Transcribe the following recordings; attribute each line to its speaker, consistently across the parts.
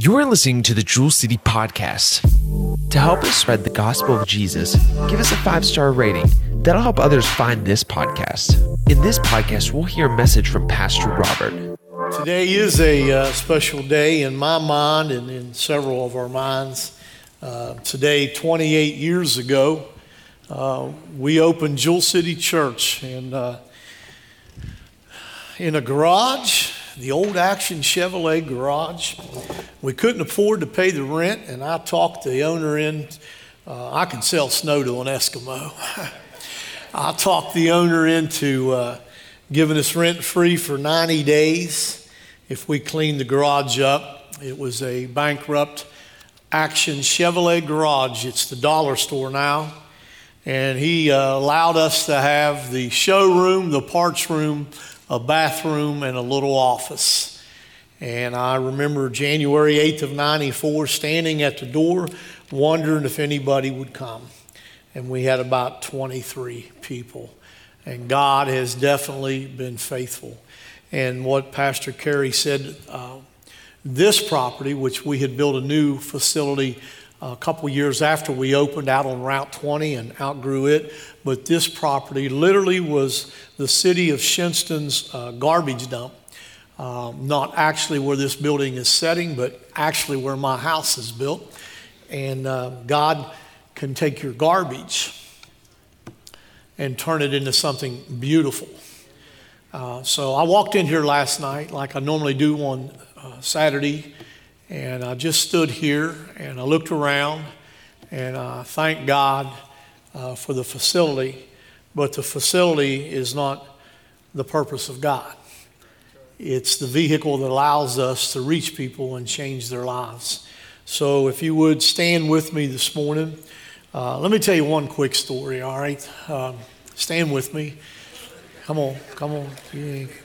Speaker 1: You are listening to the Jewel City Podcast. To help us spread the gospel of Jesus, give us a five star rating. That'll help others find this podcast. In this podcast, we'll hear a message from Pastor Robert.
Speaker 2: Today is a uh, special day in my mind and in several of our minds. Uh, today, 28 years ago, uh, we opened Jewel City Church and uh, in a garage the old Action Chevrolet garage. We couldn't afford to pay the rent, and I talked the owner in. Uh, I can sell snow to an Eskimo. I talked the owner into uh, giving us rent free for 90 days if we cleaned the garage up. It was a bankrupt Action Chevrolet garage. It's the dollar store now. And he uh, allowed us to have the showroom, the parts room, a bathroom, and a little office. And I remember January 8th of 94 standing at the door wondering if anybody would come. And we had about 23 people. And God has definitely been faithful. And what Pastor Carey said, uh, this property, which we had built a new facility a couple years after we opened out on Route 20 and outgrew it. But this property literally was the city of Shinnston's uh, garbage dump. Um, not actually where this building is setting, but actually where my house is built. And uh, God can take your garbage and turn it into something beautiful. Uh, so I walked in here last night, like I normally do on uh, Saturday, and I just stood here and I looked around and I thank God uh, for the facility. But the facility is not the purpose of God. It's the vehicle that allows us to reach people and change their lives. So if you would stand with me this morning, uh, let me tell you one quick story, all right? Um, stand with me. Come on, come on,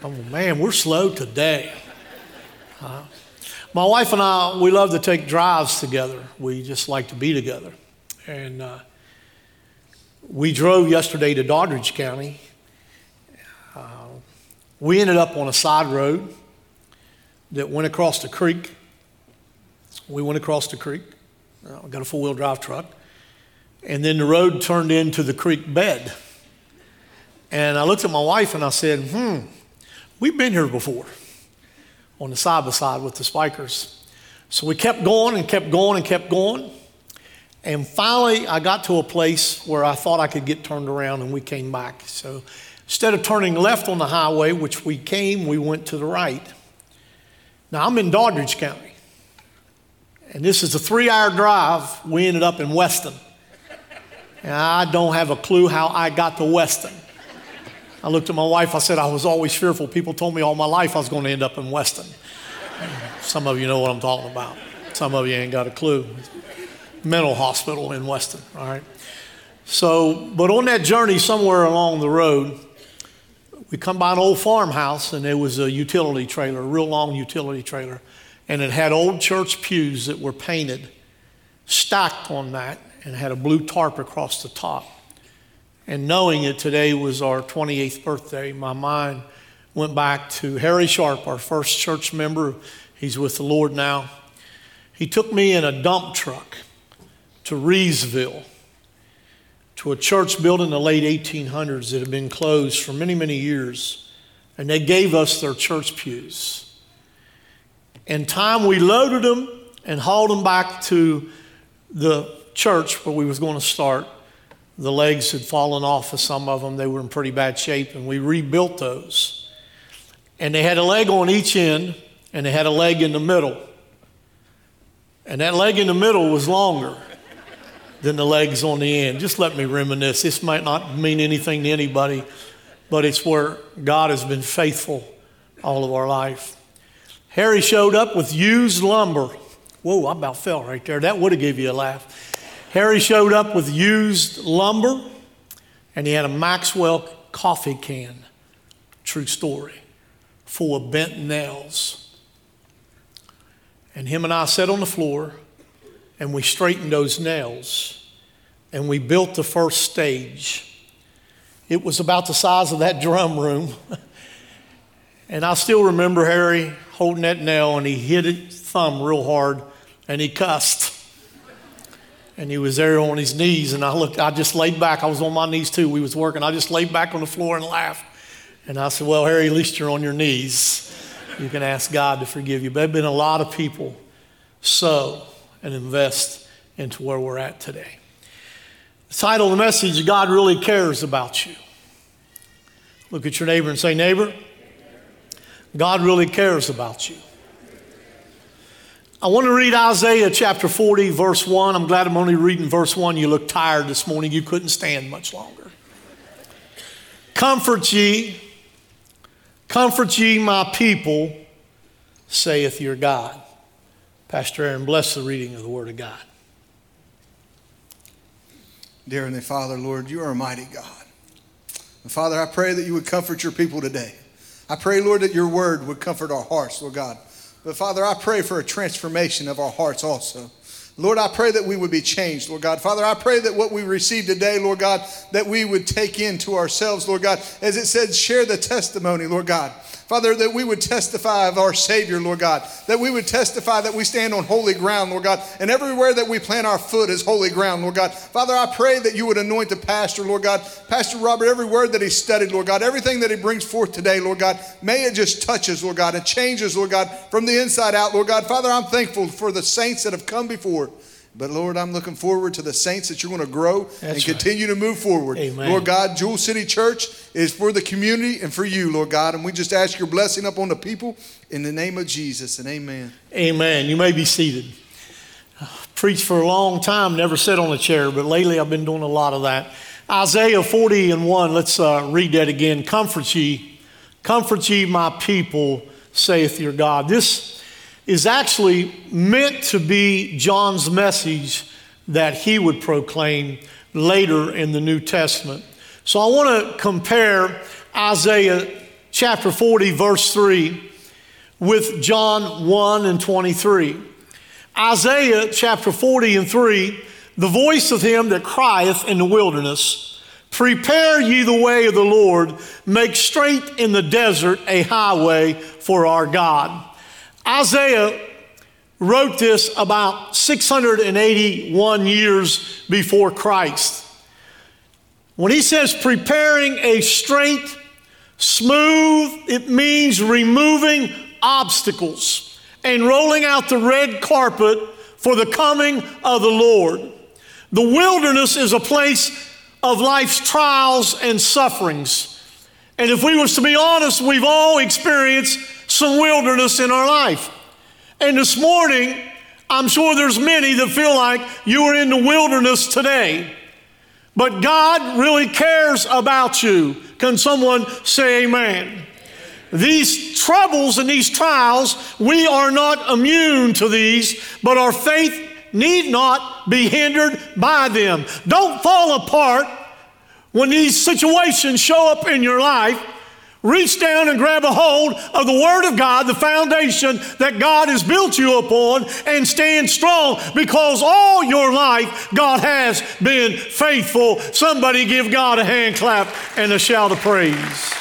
Speaker 2: come on. Man, we're slow today. Uh, my wife and I, we love to take drives together. We just like to be together. And uh, we drove yesterday to Doddridge County. Uh, we ended up on a side road that went across the creek. We went across the creek. Uh, got a four wheel drive truck. And then the road turned into the creek bed. And I looked at my wife and I said, hmm, we've been here before on the side by side with the spikers. So we kept going and kept going and kept going. And finally, I got to a place where I thought I could get turned around and we came back. So instead of turning left on the highway, which we came, we went to the right. Now I'm in Doddridge County. And this is a three hour drive. We ended up in Weston. And I don't have a clue how I got to Weston. I looked at my wife, I said, I was always fearful. People told me all my life I was going to end up in Weston. Some of you know what I'm talking about. Some of you ain't got a clue. Mental hospital in Weston, all right? So, but on that journey, somewhere along the road, we come by an old farmhouse and there was a utility trailer, a real long utility trailer. And it had old church pews that were painted, stacked on that, and had a blue tarp across the top. And knowing it today was our 28th birthday, my mind went back to Harry Sharp, our first church member. He's with the Lord now. He took me in a dump truck to Reesville, to a church built in the late 1800s that had been closed for many, many years. And they gave us their church pews. In time, we loaded them and hauled them back to the church where we was going to start the legs had fallen off of some of them. They were in pretty bad shape, and we rebuilt those. And they had a leg on each end, and they had a leg in the middle. And that leg in the middle was longer than the legs on the end. Just let me reminisce. This might not mean anything to anybody, but it's where God has been faithful all of our life. Harry showed up with used lumber. Whoa, I about fell right there. That would have gave you a laugh. Harry showed up with used lumber and he had a Maxwell coffee can, true story, full of bent nails. And him and I sat on the floor and we straightened those nails and we built the first stage. It was about the size of that drum room. and I still remember Harry holding that nail and he hit his thumb real hard and he cussed. And he was there on his knees, and I looked, I just laid back. I was on my knees too. We was working. I just laid back on the floor and laughed. And I said, Well, Harry, at least you're on your knees. You can ask God to forgive you. But there have been a lot of people sow and invest into where we're at today. The title of the message God really cares about you. Look at your neighbor and say, Neighbor, God really cares about you. I want to read Isaiah chapter 40, verse 1. I'm glad I'm only reading verse 1. You look tired this morning. You couldn't stand much longer. Comfort ye, comfort ye my people, saith your God. Pastor Aaron, bless the reading of the Word of God.
Speaker 3: Dear Heavenly Father, Lord, you are a mighty God. And Father, I pray that you would comfort your people today. I pray, Lord, that your word would comfort our hearts, Lord God. But Father, I pray for a transformation of our hearts also. Lord, I pray that we would be changed, Lord God. Father, I pray that what we receive today, Lord God, that we would take into ourselves, Lord God. As it said, share the testimony, Lord God. Father, that we would testify of our Savior, Lord God, that we would testify that we stand on holy ground, Lord God, and everywhere that we plant our foot is holy ground, Lord God. Father, I pray that you would anoint the pastor, Lord God. Pastor Robert, every word that he studied, Lord God, everything that he brings forth today, Lord God, may it just touch us, Lord God, and changes, Lord God, from the inside out, Lord God. Father, I'm thankful for the saints that have come before. But Lord, I'm looking forward to the saints that you're going to grow
Speaker 2: That's
Speaker 3: and
Speaker 2: right.
Speaker 3: continue to move forward.
Speaker 2: Amen.
Speaker 3: Lord God, Jewel City Church is for the community and for you, Lord God. And we just ask your blessing upon the people in the name of Jesus and amen.
Speaker 2: Amen. You may be seated. Preached for a long time, never sat on a chair, but lately I've been doing a lot of that. Isaiah 40 and 1, let's uh, read that again. Comfort ye, comfort ye my people, saith your God. This is actually meant to be John's message that he would proclaim later in the New Testament. So I want to compare Isaiah chapter 40, verse 3 with John 1 and 23. Isaiah chapter 40 and 3 the voice of him that crieth in the wilderness, Prepare ye the way of the Lord, make straight in the desert a highway for our God. Isaiah wrote this about 681 years before Christ. When he says preparing a straight, smooth, it means removing obstacles and rolling out the red carpet for the coming of the Lord. The wilderness is a place of life's trials and sufferings. And if we was to be honest, we've all experienced some wilderness in our life. And this morning, I'm sure there's many that feel like you are in the wilderness today. But God really cares about you. Can someone say amen? These troubles and these trials, we are not immune to these, but our faith need not be hindered by them. Don't fall apart when these situations show up in your life. Reach down and grab a hold of the Word of God, the foundation that God has built you upon, and stand strong because all your life God has been faithful. Somebody give God a hand clap and a shout of praise.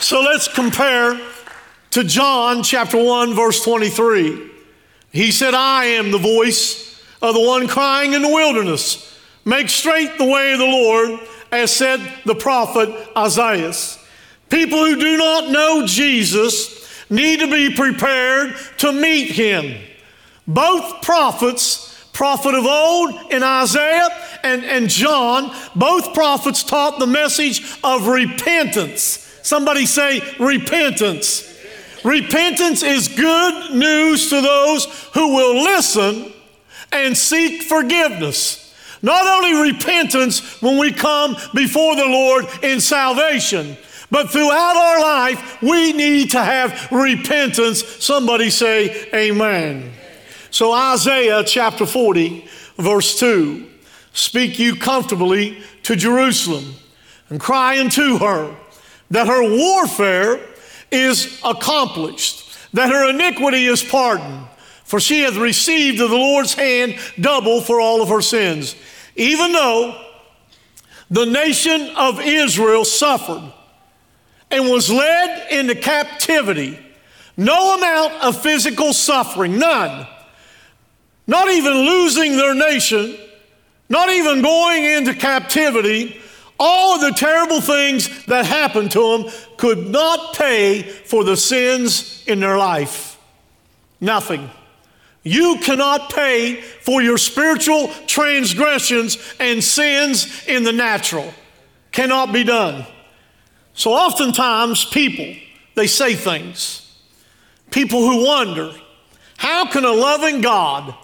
Speaker 2: So let's compare to John chapter 1, verse 23. He said, I am the voice of the one crying in the wilderness. Make straight the way of the Lord, as said the prophet Isaiah. People who do not know Jesus need to be prepared to meet him. Both prophets, prophet of old in Isaiah and, and John, both prophets taught the message of repentance. Somebody say repentance. Repentance is good news to those who will listen and seek forgiveness. Not only repentance when we come before the Lord in salvation, but throughout our life, we need to have repentance. Somebody say, Amen. So, Isaiah chapter 40, verse 2 Speak you comfortably to Jerusalem and cry unto her that her warfare is accomplished, that her iniquity is pardoned, for she hath received of the Lord's hand double for all of her sins. Even though the nation of Israel suffered and was led into captivity No amount of physical suffering, none. Not even losing their nation, not even going into captivity, all of the terrible things that happened to them could not pay for the sins in their life. Nothing. You cannot pay for your spiritual transgressions and sins in the natural. Cannot be done. So oftentimes people, they say things. People who wonder, how can a loving God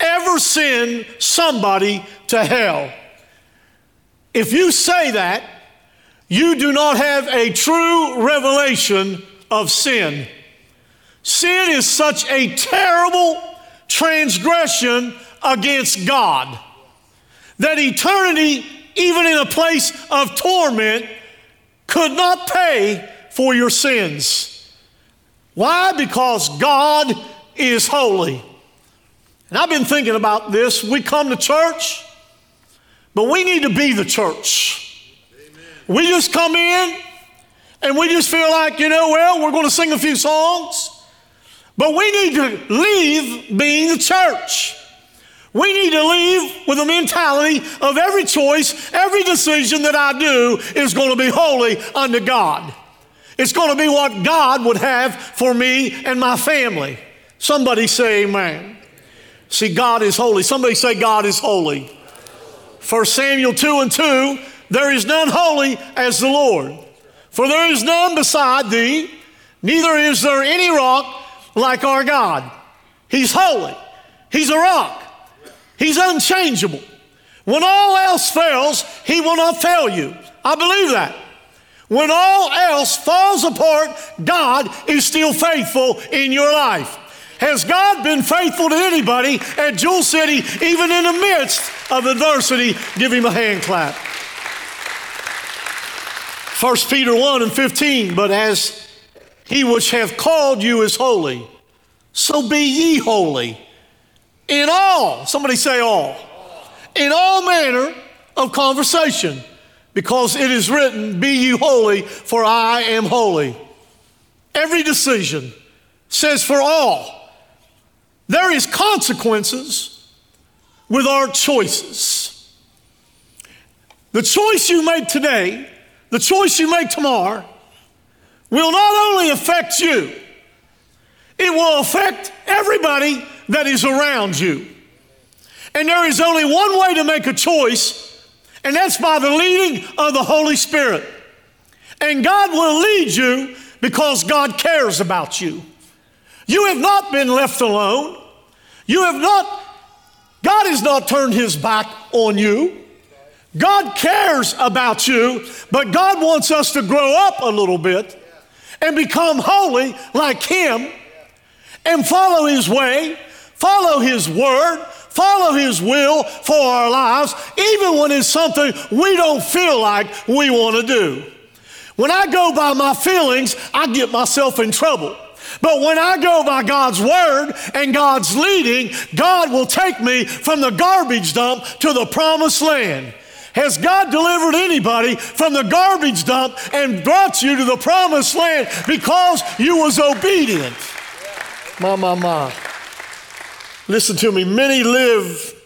Speaker 2: ever send somebody to hell? If you say that, you do not have a true revelation of sin. Sin is such a terrible transgression against God that eternity, even in a place of torment, could not pay for your sins. Why? Because God is holy. And I've been thinking about this. We come to church, but we need to be the church. Amen. We just come in and we just feel like, you know, well, we're going to sing a few songs, but we need to leave being the church. We need to leave with a mentality of every choice, every decision that I do is going to be holy unto God. It's going to be what God would have for me and my family. Somebody say amen. See, God is holy. Somebody say, God is holy. 1 Samuel 2 and 2 there is none holy as the Lord, for there is none beside thee, neither is there any rock like our God. He's holy, He's a rock, He's unchangeable. When all else fails, He will not fail you. I believe that. When all else falls apart, God is still faithful in your life. Has God been faithful to anybody at Jewel City, even in the midst of adversity? Give him a hand clap. 1 Peter 1 and 15, but as he which hath called you is holy, so be ye holy in all, somebody say all, in all manner of conversation, because it is written, Be ye holy, for I am holy. Every decision says for all. There is consequences with our choices. The choice you make today, the choice you make tomorrow, will not only affect you, it will affect everybody that is around you. And there is only one way to make a choice, and that's by the leading of the Holy Spirit. And God will lead you because God cares about you. You have not been left alone. You have not, God has not turned his back on you. God cares about you, but God wants us to grow up a little bit and become holy like him and follow his way, follow his word, follow his will for our lives, even when it's something we don't feel like we want to do. When I go by my feelings, I get myself in trouble. But when I go by God's word and God's leading, God will take me from the garbage dump to the promised land. Has God delivered anybody from the garbage dump and brought you to the promised land because you was obedient? Ma, ma, ma. Listen to me. Many live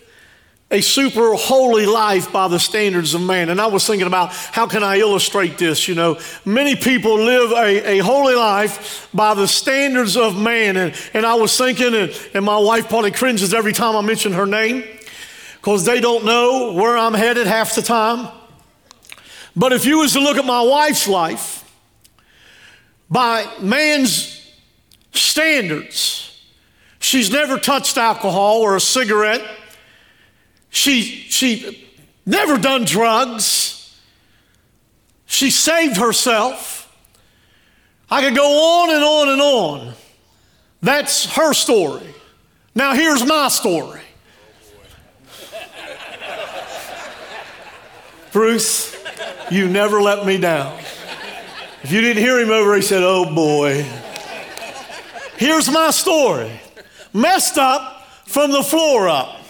Speaker 2: a super holy life by the standards of man. And I was thinking about how can I illustrate this? You know, many people live a, a holy life by the standards of man. And, and I was thinking, and, and my wife probably cringes every time I mention her name because they don't know where I'm headed half the time. But if you was to look at my wife's life by man's standards, she's never touched alcohol or a cigarette. She, she never done drugs. She saved herself. I could go on and on and on. That's her story. Now, here's my story. Bruce, you never let me down. If you didn't hear him over, he said, Oh boy. Here's my story messed up from the floor up.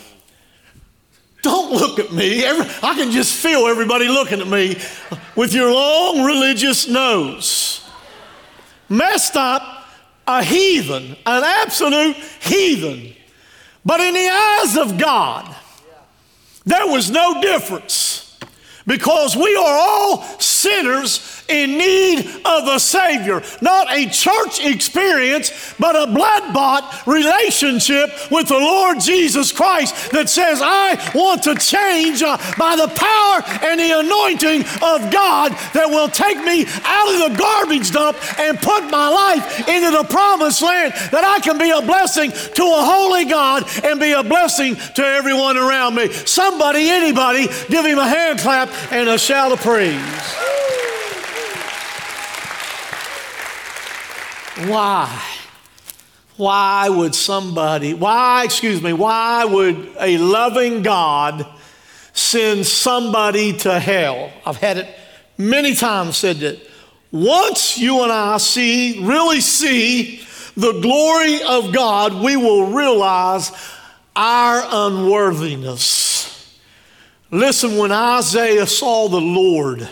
Speaker 2: Don't look at me. Every, I can just feel everybody looking at me with your long religious nose. Messed up a heathen, an absolute heathen. But in the eyes of God, there was no difference because we are all sinners in need of a Savior. Not a church experience, but a blood bought relationship with the Lord Jesus Christ that says, I want to change uh, by the power and the anointing of God that will take me out of the garbage dump and put my life into the promised land, that I can be a blessing to a holy God and be a blessing to everyone around me. Somebody, anybody, give him a hand clap and a shout of praise. Why? Why would somebody, why, excuse me, why would a loving God send somebody to hell? I've had it many times said that. Once you and I see, really see the glory of God, we will realize our unworthiness. Listen, when Isaiah saw the Lord,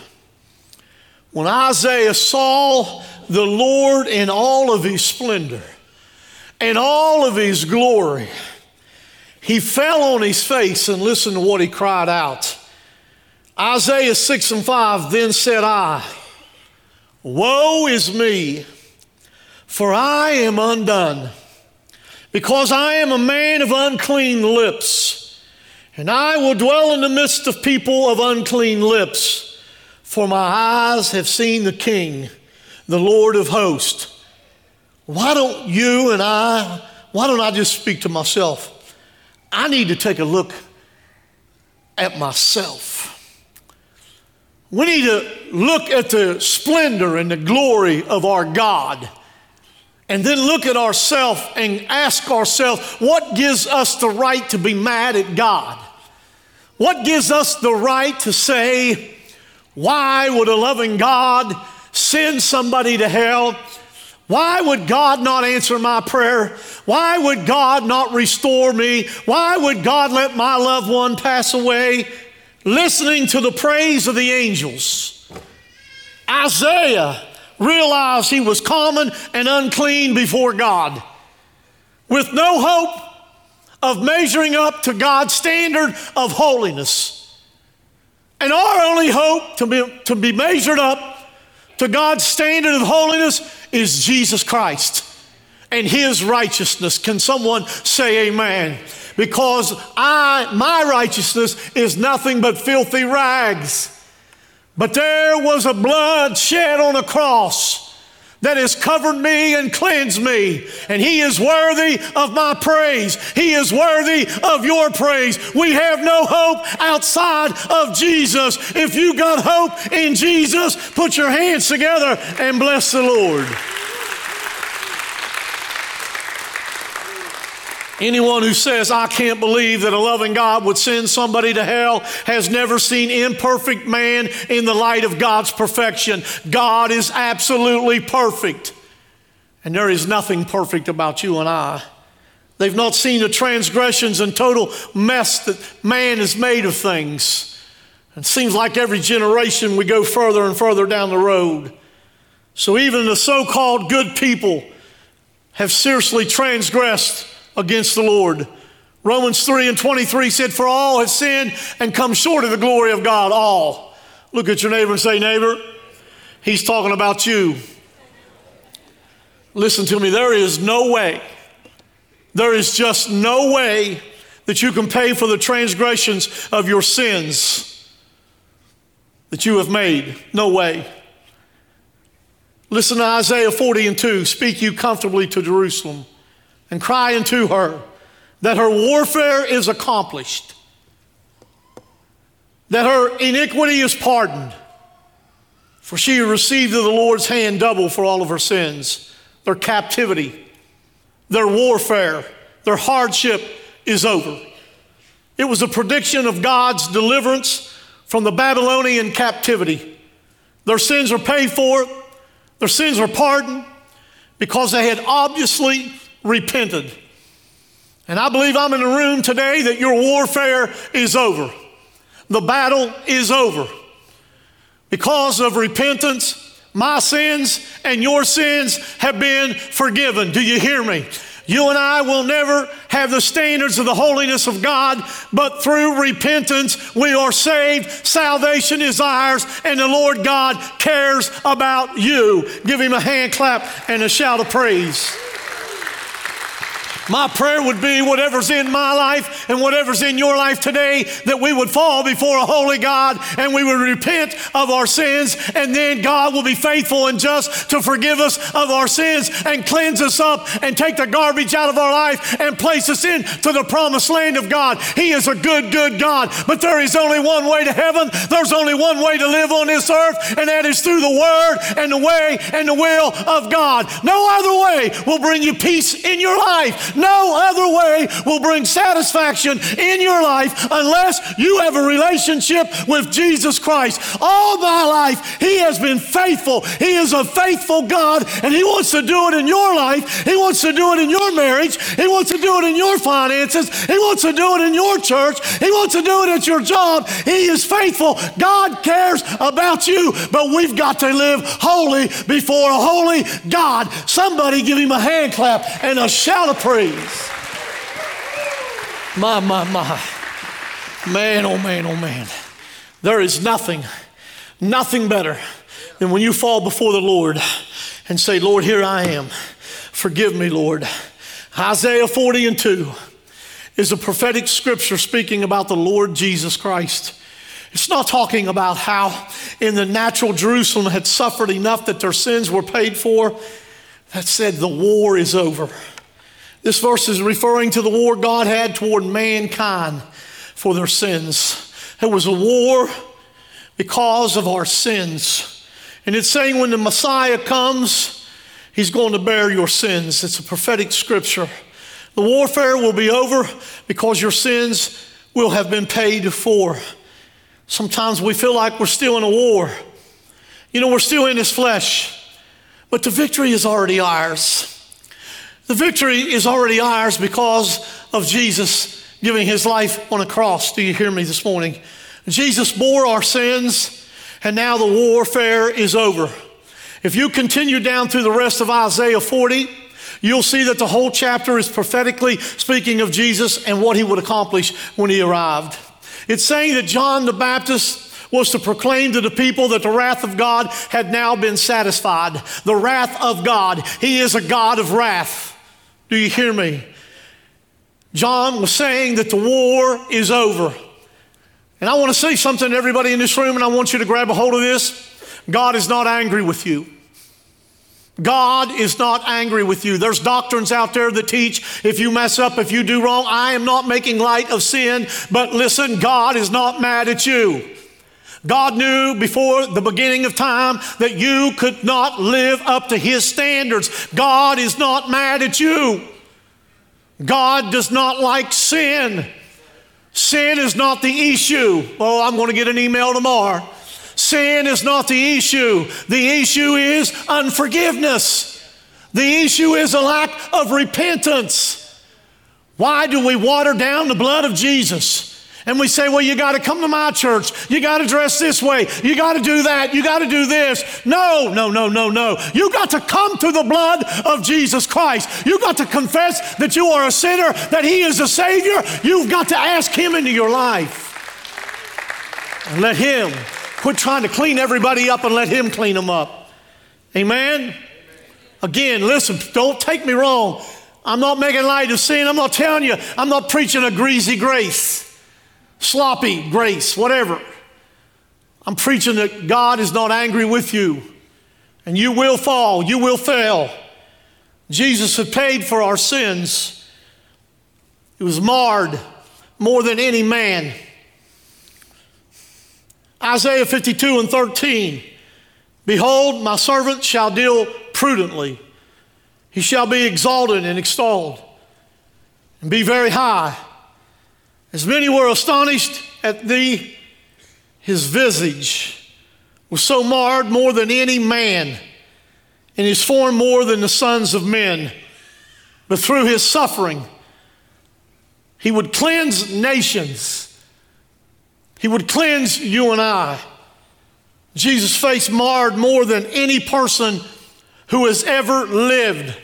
Speaker 2: when Isaiah saw the Lord in all of his splendor and all of his glory, he fell on his face and listened to what he cried out. Isaiah 6 and 5 Then said I, Woe is me, for I am undone, because I am a man of unclean lips, and I will dwell in the midst of people of unclean lips, for my eyes have seen the King the Lord of hosts. Why don't you and I, why don't I just speak to myself? I need to take a look at myself. We need to look at the splendor and the glory of our God and then look at ourselves and ask ourselves what gives us the right to be mad at God? What gives us the right to say, why would a loving God send somebody to hell? Why would God not answer my prayer? Why would God not restore me? Why would God let my loved one pass away? Listening to the praise of the angels, Isaiah realized he was common and unclean before God. With no hope of measuring up to God's standard of holiness. And our only hope to be, to be measured up to God's standard of holiness is Jesus Christ and his righteousness. Can someone say amen? Because I my righteousness is nothing but filthy rags. But there was a blood shed on a cross that has covered me and cleansed me. And He is worthy of my praise. He is worthy of your praise. We have no hope outside of Jesus. If you've got hope in Jesus, put your hands together and bless the Lord. Anyone who says, I can't believe that a loving God would send somebody to hell has never seen imperfect man in the light of God's perfection. God is absolutely perfect. And there is nothing perfect about you and I. They've not seen the transgressions and total mess that man has made of things. It seems like every generation we go further and further down the road. So even the so called good people have seriously transgressed against the Lord. Romans 3 and 23 said, For all have sinned and come short of the glory of God. All. Look at your neighbor and say, Neighbor, he's talking about you. Listen to me, there is no way, there is just no way that you can pay for the transgressions of your sins that you have made. No way. Listen to Isaiah 40 and 2 Speak you comfortably to Jerusalem and cry unto her that her warfare is accomplished, that her iniquity is pardoned, for she received of the Lord's hand double for all of her sins. Their captivity, their warfare, their hardship is over. It was a prediction of God's deliverance from the Babylonian captivity. Their sins are paid for, their sins are pardoned because they had obviously repented. And I believe I'm in a room today that your warfare is over. The battle is over. Because of repentance, My sins and your sins have been forgiven. Do you hear me? You and I will never have the standards of the holiness of God, but through repentance we are saved. Salvation is ours, and the Lord God cares about you. Give him a hand clap and a shout of praise. My prayer would be whatever's in my life and whatever's in your life today, that we would fall before a holy God and we would repent of our sins, and then God will be faithful and just to forgive us of our sins and cleanse us up and take the garbage out of our life and place us into the promised land of God. He is a good, good God, but there is only one way to heaven. There's only one way to live on this earth, and that is through the Word and the way and the will of God. No other way will bring you peace in your life. No other way will bring satisfaction in your life unless you have a relationship with Jesus Christ. All my life, He has been faithful. He is a faithful God, and He wants to do it in your life. He wants to do it in your marriage. He wants to do it in your finances. He wants to do it in your church. He wants to do it at your job. He is faithful. God cares about you, but we've got to live holy before a holy God. Somebody give Him a hand clap and a shout of praise praise. My, my, my. Man, oh man, oh man. There is nothing, nothing better than when you fall before the Lord and say, Lord, here I am. Forgive me, Lord. Isaiah 40 and 2 is a prophetic scripture speaking about the Lord Jesus Christ. It's not talking about how in the natural Jerusalem had suffered enough that their sins were paid for. That said, the war is over. This verse is referring to the war God had toward mankind for their sins. It was a war because of our sins. And it's saying when the Messiah comes, he's going to bear your sins. It's a prophetic scripture. The warfare will be over because your sins will have been paid for. Sometimes we feel like we're still in a war. You know, we're still in this flesh, but the victory is already ours. The victory is already ours because of Jesus giving his life on a cross. Do you hear me this morning? Jesus bore our sins, and now the warfare is over. If you continue down through the rest of Isaiah 40, you'll see that the whole chapter is prophetically speaking of Jesus and what he would accomplish when he arrived. It's saying that John the Baptist was to proclaim to the people that the wrath of God had now been satisfied. The wrath of God. He is a God of wrath. Do you hear me? John was saying that the war is over. And I want to say something to everybody in this room, and I want you to grab a hold of this. God is not angry with you. God is not angry with you. There's doctrines out there that teach if you mess up, if you do wrong, I am not making light of sin, but listen, God is not mad at you. God knew before the beginning of time that you could not live up to His standards. God is not mad at you. God does not like sin. Sin is not the issue. Oh, I'm going to get an email tomorrow. Sin is not the issue. The issue is unforgiveness. The issue is a lack of repentance. Why do we water down the blood of Jesus? And we say, well, you got to come to my church. You got to dress this way. You got to do that. You got to do this. No, no, no, no, no. You got to come to the blood of Jesus Christ. You got to confess that you are a sinner, that He is a Savior. You've got to ask Him into your life. And let Him quit trying to clean everybody up and let Him clean them up. Amen? Again, listen, don't take me wrong. I'm not making light of sin. I'm not telling you, I'm not preaching a greasy grace sloppy grace, whatever. I'm preaching that God is not angry with you, and you will fall, you will fail. Jesus had paid for our sins, He was marred more than any man. Isaiah 52 and 13 Behold, my servant shall deal prudently, he shall be exalted and extolled, and be very high. As many were astonished at thee, his visage was so marred more than any man, and his form more than the sons of men. But through his suffering, he would cleanse nations. He would cleanse you and I. Jesus' face marred more than any person who has ever lived.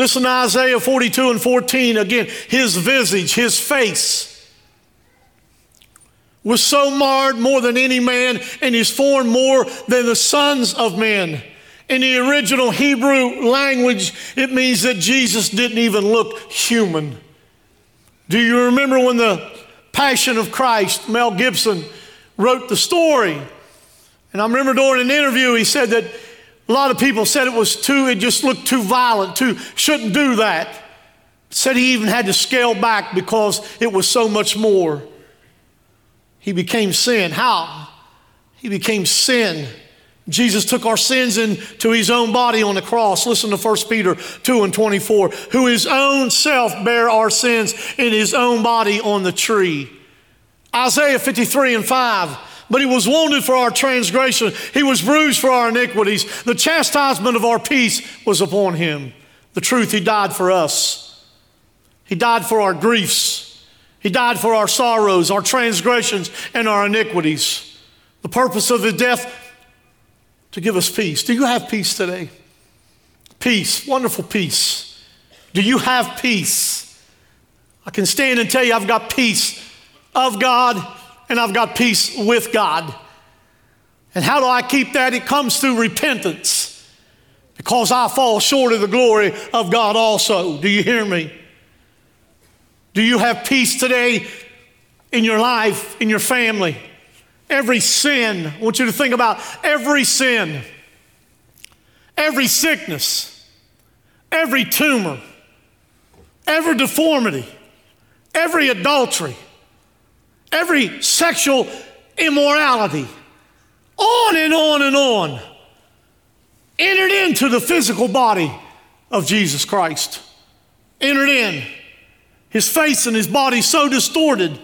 Speaker 2: Listen to Isaiah 42 and 14 again. His visage, his face was so marred more than any man, and his form more than the sons of men. In the original Hebrew language, it means that Jesus didn't even look human. Do you remember when the Passion of Christ, Mel Gibson wrote the story? And I remember during an interview, he said that a lot of people said it was too, it just looked too violent, too, shouldn't do that. Said he even had to scale back because it was so much more. He became sin. How? He became sin. Jesus took our sins into his own body on the cross. Listen to 1 Peter 2 and 24. Who his own self bare our sins in his own body on the tree. Isaiah 53 and 5. But he was wounded for our transgression, he was bruised for our iniquities. The chastisement of our peace was upon him. The truth, he died for us. He died for our griefs. He died for our sorrows, our transgressions, and our iniquities. The purpose of his death to give us peace. Do you have peace today? Peace, wonderful peace. Do you have peace? I can stand and tell you I've got peace of God and I've got peace with God. And how do I keep that? It comes through repentance because I fall short of the glory of God also. Do you hear me? Do you have peace today in your life, in your family? Every sin, I want you to think about every sin, every sickness, every tumor, every deformity, every adultery every sexual immorality, on and on and on, entered into the physical body of Jesus Christ. Entered in. His face and his body so distorted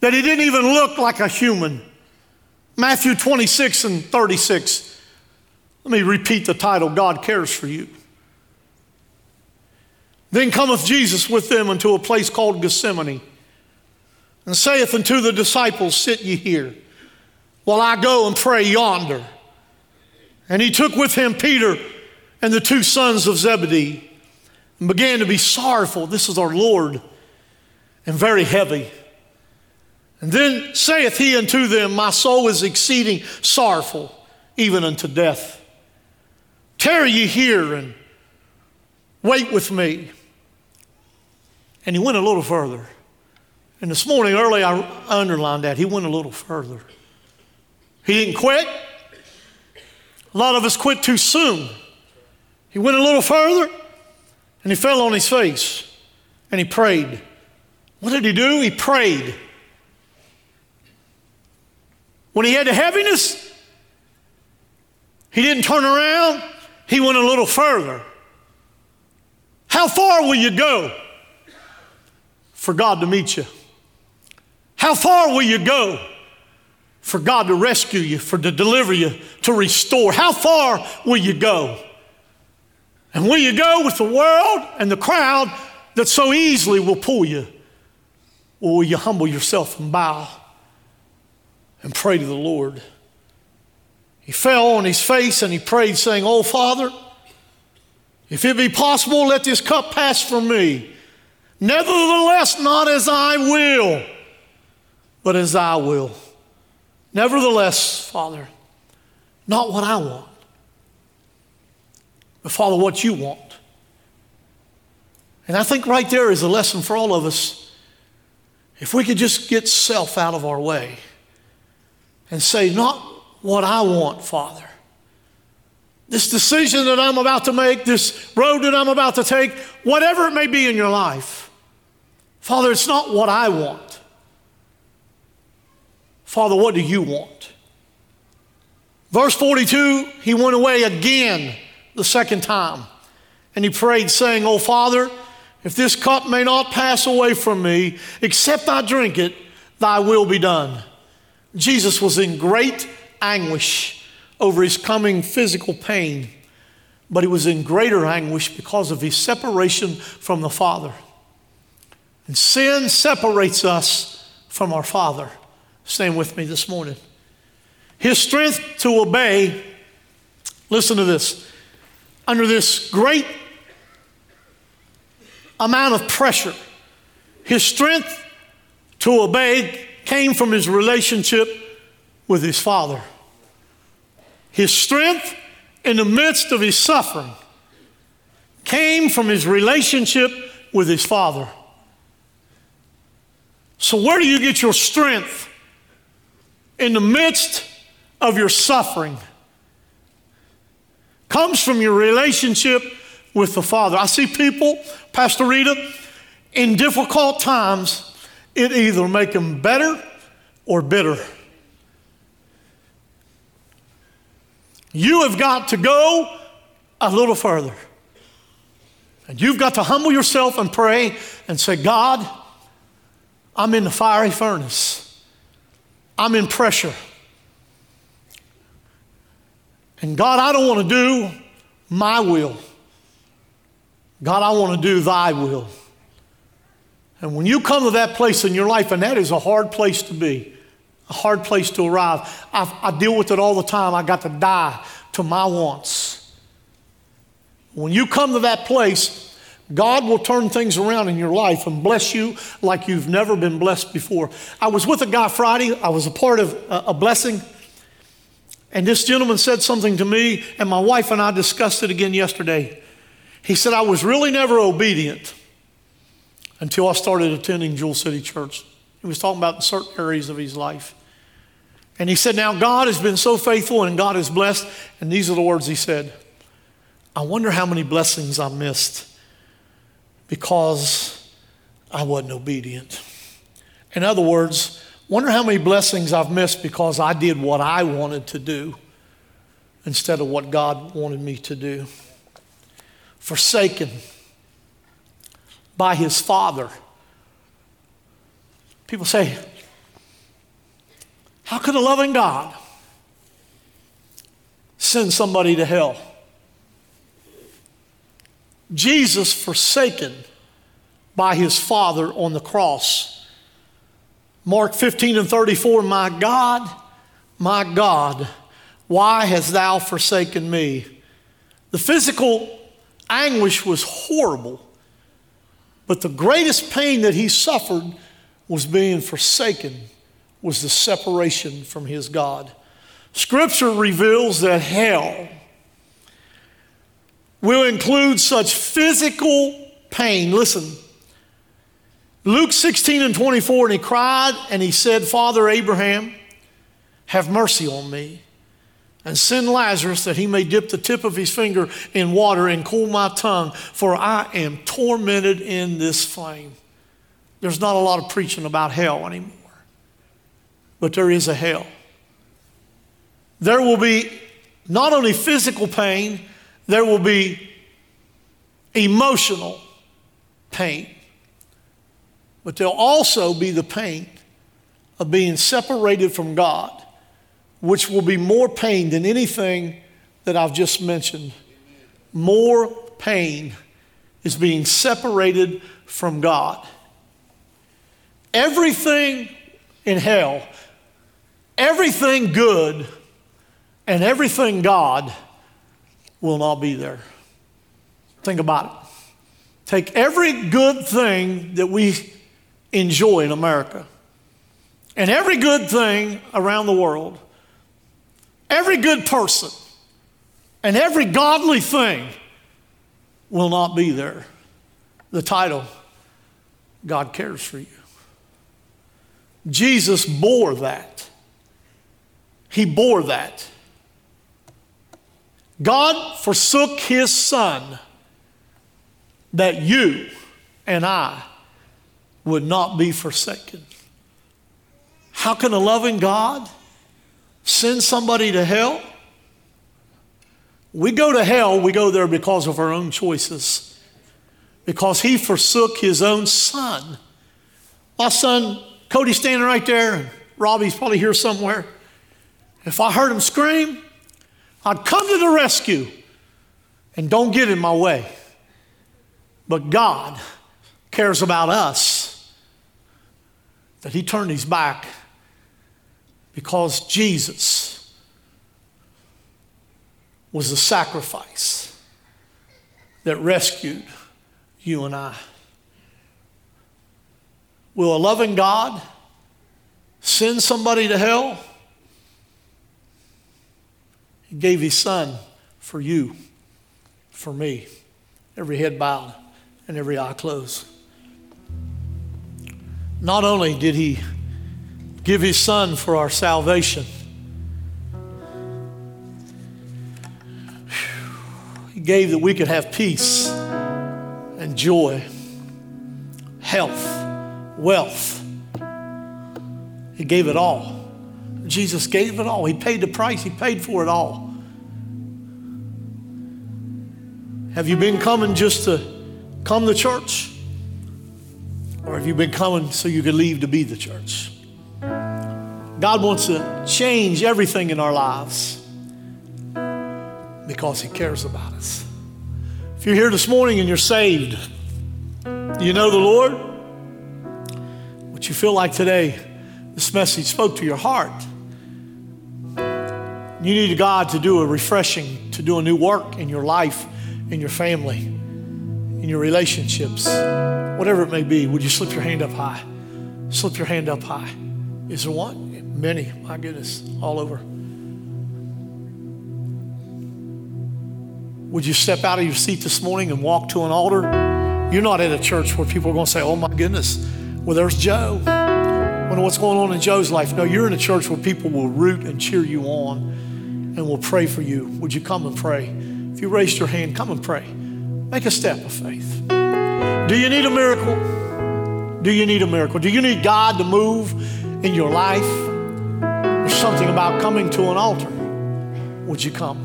Speaker 2: that he didn't even look like a human. Matthew 26 and 36. Let me repeat the title God cares for you. Then cometh Jesus with them unto a place called Gethsemane and saith unto the disciples, Sit ye here, while I go and pray yonder. And he took with him Peter and the two sons of Zebedee and began to be sorrowful. This is our Lord, and very heavy. And then saith he unto them, My soul is exceeding sorrowful, even unto death. Tarry ye here and wait with me. And he went a little further. And this morning, early, I underlined that. He went a little further. He didn't quit. A lot of us quit too soon. He went a little further and he fell on his face and he prayed. What did he do? He prayed. When he had the heaviness, he didn't turn around, he went a little further. How far will you go for God to meet you? How far will you go for God to rescue you, for to deliver you, to restore? How far will you go? And will you go with the world and the crowd that so easily will pull you? Or will you humble yourself and bow and pray to the Lord? He fell on his face and he prayed, saying, Oh, Father, if it be possible, let this cup pass from me. Nevertheless, not as I will but as thy will. Nevertheless, Father, not what I want, but Father, what you want. And I think right there is a lesson for all of us. If we could just get self out of our way and say, not what I want, Father. This decision that I'm about to make, this road that I'm about to take, whatever it may be in your life, Father, it's not what I want. Father, what do you want? Verse 42, he went away again the second time. And he prayed, saying, Oh, Father, if this cup may not pass away from me, except I drink it, thy will be done. Jesus was in great anguish over his coming physical pain, but he was in greater anguish because of his separation from the Father. And sin separates us from our Father. Stand with me this morning. his strength to obey, listen to this, under this great amount of pressure, his strength to obey came from his relationship with his father. His strength in the midst of his suffering came from his relationship with his father. So, where do you get your strength in the midst of your suffering? Comes from your relationship with the Father. I see people, Pastor Rita, in difficult times, it either make them better or bitter. You have got to go a little further. And you've got to humble yourself and pray and say, God, I'm in the fiery furnace. I'm in pressure. And God, I don't want to do my will. God, I want to do thy will. And when you come to that place in your life, and that is a hard place to be, a hard place to arrive, I, I deal with it all the time. I got to die to my wants. When you come to that place, God will turn things around in your life and bless you like you've never been blessed before. I was with a guy Friday, I was a part of a blessing, and this gentleman said something to me, and my wife and I discussed it again yesterday. He said, I was really never obedient until I started attending Jewel City Church. He was talking about certain areas of his life. And he said, Now God has been so faithful and God has blessed. And these are the words he said I wonder how many blessings I missed because I wasn't obedient. In other words, wonder how many blessings I've missed because I did what I wanted to do instead of what God wanted me to do. Forsaken by his father. People say, How could a loving God send somebody to hell? Jesus forsaken by his Father on the cross. Mark 15 and 34, my God, my God, why hast thou forsaken me? The physical anguish was horrible, but the greatest pain that he suffered was being forsaken, was the separation from his God. Scripture reveals that hell will include such physical pain. Listen, Luke 16 and 24, and he cried and he said, Father Abraham, have mercy on me and send Lazarus that he may dip the tip of his finger in water and cool my tongue, for I am tormented in this flame. There's not a lot of preaching about hell anymore, but there is a hell. There will be not only physical pain, there will be emotional pain, but there'll also be the pain of being separated from God, which will be more pain than anything that I've just mentioned. More pain is being separated from God. Everything in hell, everything good, and everything God will not be there. Think about it. Take every good thing that we enjoy in America and every good thing around the world, every good person, and every godly thing will not be there. The title, God Cares for You. Jesus bore that. He bore that. God forsook his son that you and I would not be forsaken. How can a loving God send somebody to hell? We go to hell, we go there because of our own choices, because he forsook his own son. My son, Cody's standing right there, and Robbie's probably here somewhere. If I heard him scream, I'd come to the rescue and don't get in my way. But God cares about us that He turned His back because Jesus was the sacrifice that rescued you and I. Will a loving God send somebody to hell? He gave his son for you, for me. Every head bowed and every eye closed. Not only did he give his son for our salvation, he gave that we could have peace and joy, health, wealth. He gave it all. Jesus gave it all. He paid the price, He paid for it all. Have you been coming just to come to church? Or have you been coming so you could leave to be the church? God wants to change everything in our lives because He cares about us. If you're here this morning and you're saved, do you know the Lord? What you feel like today, this message spoke to your heart. You need God to do a refreshing, to do a new work in your life, in your family, in your relationships, whatever it may be. Would you slip your hand up high? Slip your hand up high. Is there one? Many, my goodness, all over. Would you step out of your seat this morning and walk to an altar? You're not at a church where people are going to say, oh my goodness, well, there's Joe. Wonder what's going on in Joe's life. No, you're in a church where people will root and cheer you on and we'll pray for you. Would you come and pray? If you raised your hand, come and pray. Make a step of faith. Do you need a miracle? Do you need a miracle? Do you need God to move in your life? There's something about coming to an altar. Would you come?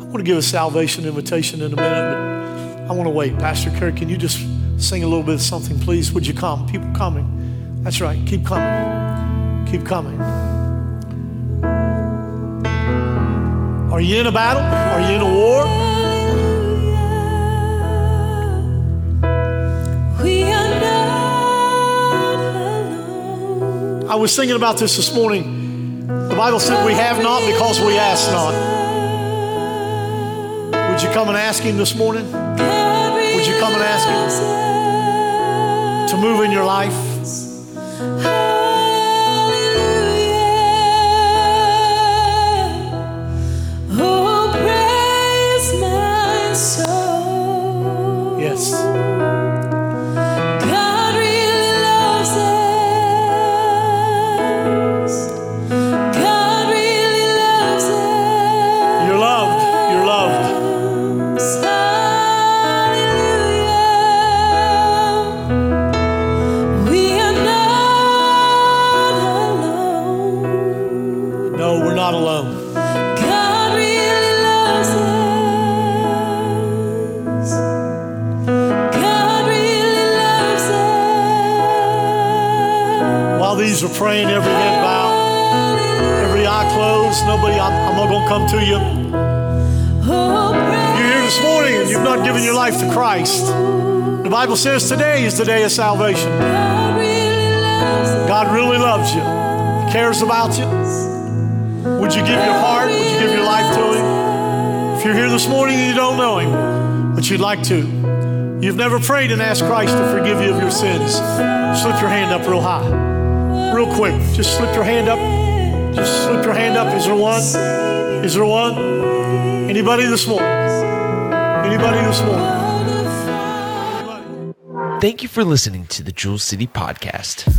Speaker 2: I want to give a salvation invitation in a minute, but I want to wait. Pastor Kerry, can you just sing a little bit of something, please? Would you come? People coming. That's right. Keep coming. Keep coming. You in a battle? Are you in a war? I was thinking about this this morning. The Bible said we have not because we ask not. Would you come and ask Him this morning? Would you come and ask Him to move in your life? Come to you. You're here this morning and you've not given your life to Christ. The Bible says today is the day of salvation.
Speaker 4: God really loves.
Speaker 2: God really loves you, He cares about you. Would you give your heart? Would you give your life to Him? If you're here this morning and you don't know Him, but you'd like to, you've never prayed and asked Christ to forgive you of your sins, slip your hand up real high, real quick. Just slip your hand up. Just slip your hand up. Is there one? Is there one? Anybody this morning? Anybody this morning? Anybody?
Speaker 1: Thank you for listening to the Jewel City Podcast.